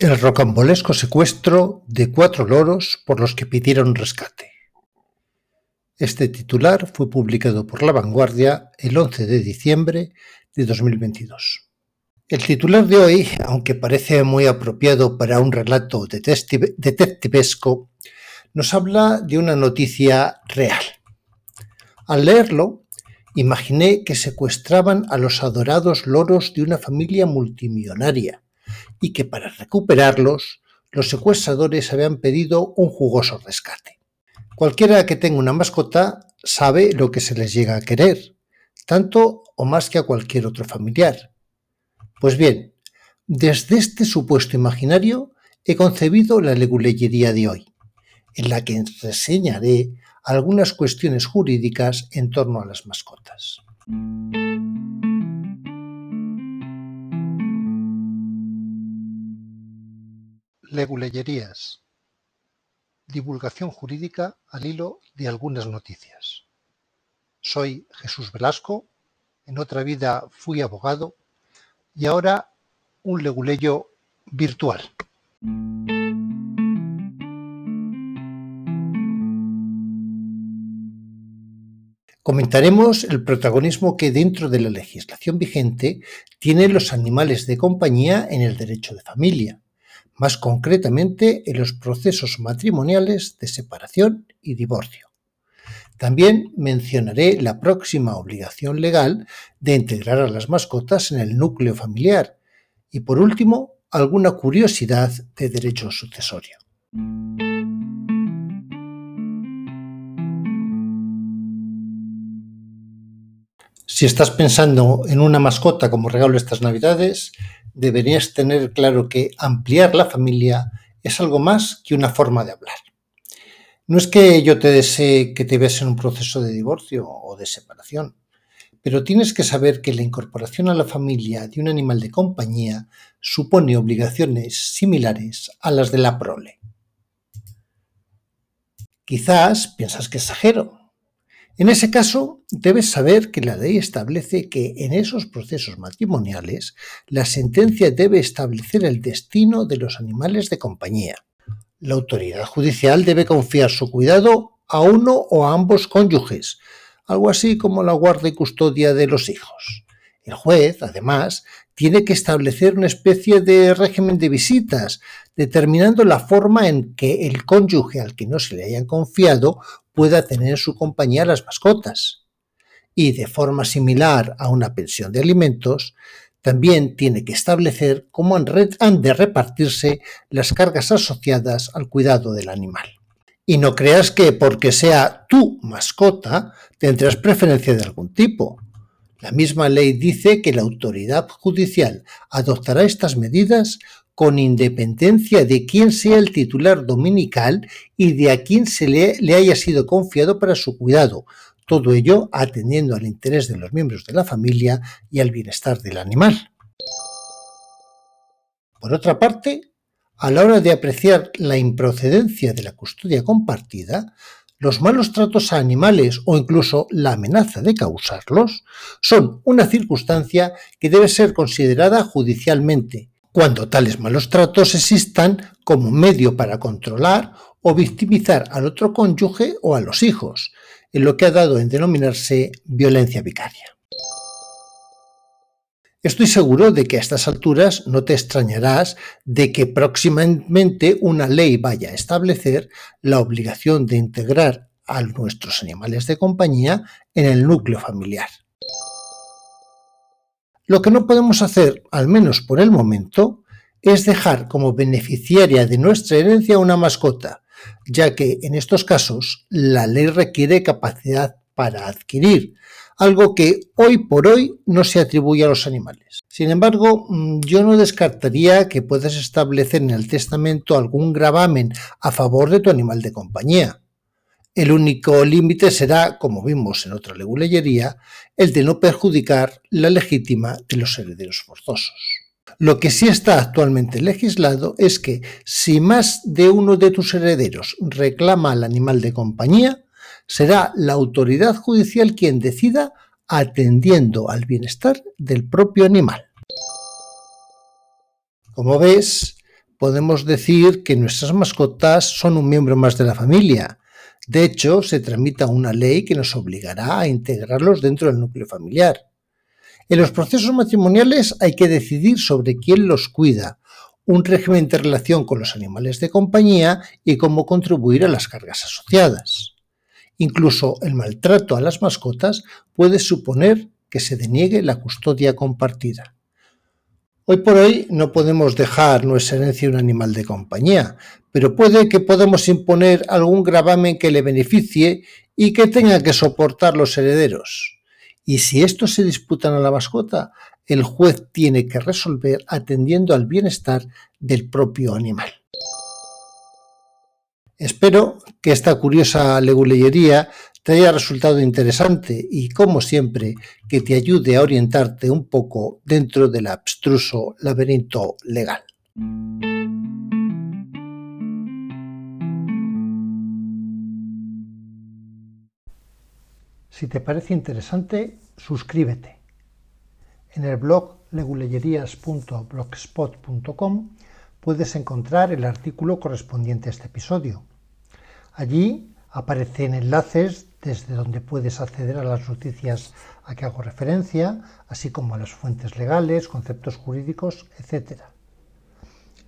El rocambolesco secuestro de cuatro loros por los que pidieron rescate. Este titular fue publicado por La Vanguardia el 11 de diciembre de 2022. El titular de hoy, aunque parece muy apropiado para un relato detectivesco, nos habla de una noticia real. Al leerlo, imaginé que secuestraban a los adorados loros de una familia multimillonaria y que para recuperarlos los secuestradores habían pedido un jugoso rescate. Cualquiera que tenga una mascota sabe lo que se les llega a querer, tanto o más que a cualquier otro familiar. Pues bien, desde este supuesto imaginario he concebido la leguleyería de hoy, en la que reseñaré algunas cuestiones jurídicas en torno a las mascotas. Leguleyerías. Divulgación jurídica al hilo de algunas noticias. Soy Jesús Velasco, en otra vida fui abogado y ahora un leguleyo virtual. Comentaremos el protagonismo que dentro de la legislación vigente tienen los animales de compañía en el derecho de familia más concretamente en los procesos matrimoniales de separación y divorcio. También mencionaré la próxima obligación legal de integrar a las mascotas en el núcleo familiar y por último alguna curiosidad de derecho sucesorio. Si estás pensando en una mascota como regalo estas navidades, deberías tener claro que ampliar la familia es algo más que una forma de hablar. No es que yo te desee que te veas en un proceso de divorcio o de separación, pero tienes que saber que la incorporación a la familia de un animal de compañía supone obligaciones similares a las de la prole. Quizás piensas que exagero, en ese caso, debes saber que la ley establece que en esos procesos matrimoniales la sentencia debe establecer el destino de los animales de compañía. La autoridad judicial debe confiar su cuidado a uno o a ambos cónyuges, algo así como la guarda y custodia de los hijos. El juez, además, tiene que establecer una especie de régimen de visitas, determinando la forma en que el cónyuge al que no se le hayan confiado pueda tener en su compañía las mascotas. Y de forma similar a una pensión de alimentos, también tiene que establecer cómo han de repartirse las cargas asociadas al cuidado del animal. Y no creas que porque sea tu mascota tendrás preferencia de algún tipo. La misma ley dice que la autoridad judicial adoptará estas medidas con independencia de quién sea el titular dominical y de a quién se le, le, haya sido confiado para su cuidado, todo ello atendiendo al interés de los miembros de la familia y al bienestar del animal. Por otra parte, a la hora de apreciar la improcedencia de la custodia compartida, los malos tratos a animales o incluso la amenaza de causarlos son una circunstancia que debe ser considerada judicialmente cuando tales malos tratos existan como medio para controlar o victimizar al otro cónyuge o a los hijos, en lo que ha dado en denominarse violencia vicaria. Estoy seguro de que a estas alturas no te extrañarás de que próximamente una ley vaya a establecer la obligación de integrar a nuestros animales de compañía en el núcleo familiar. Lo que no podemos hacer, al menos por el momento, es dejar como beneficiaria de nuestra herencia una mascota, ya que en estos casos la ley requiere capacidad para adquirir, algo que hoy por hoy no se atribuye a los animales. Sin embargo, mm, yo no descartaría que puedas establecer en el testamento algún gravamen a favor de tu animal de compañía. El único límite será, como vimos en otra leguleyería, el de no perjudicar la legítima de los herederos forzosos. Lo que sí está actualmente legislado es que si más de uno de tus herederos reclama al animal de compañía, será la autoridad judicial quien decida atendiendo al bienestar del propio animal. Como ves, podemos decir que nuestras mascotas son un miembro más de la familia. De hecho, se tramita una ley que nos obligará a integrarlos dentro del núcleo familiar. En los procesos matrimoniales hay que decidir sobre quién los cuida, un régimen de relación con los animales de compañía y cómo contribuir a las cargas asociadas. Incluso el maltrato a las mascotas puede suponer que se deniegue la custodia compartida. Hoy por hoy no podemos dejar nuestra herencia un animal de compañía, pero puede que podamos imponer algún gravamen que le beneficie y que tenga que soportar los herederos. Y si estos se disputan a la mascota, el juez tiene que resolver atendiendo al bienestar del propio animal. Espero que esta curiosa leguleyería te haya resultado interesante y, como siempre, que te ayude a orientarte un poco dentro del abstruso laberinto legal. Si te parece interesante, suscríbete. En el blog leguleyerías.blogspot.com puedes encontrar el artículo correspondiente a este episodio. Allí aparecen enlaces desde donde puedes acceder a las noticias a que hago referencia, así como a las fuentes legales, conceptos jurídicos, etc.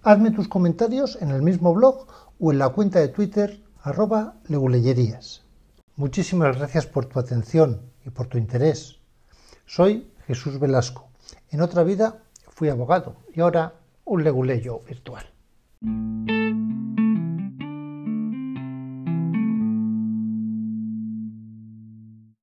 Hazme tus comentarios en el mismo blog o en la cuenta de Twitter arroba leguleyerías. Muchísimas gracias por tu atención y por tu interés. Soy Jesús Velasco. En otra vida fui abogado y ahora un leguleyo virtual.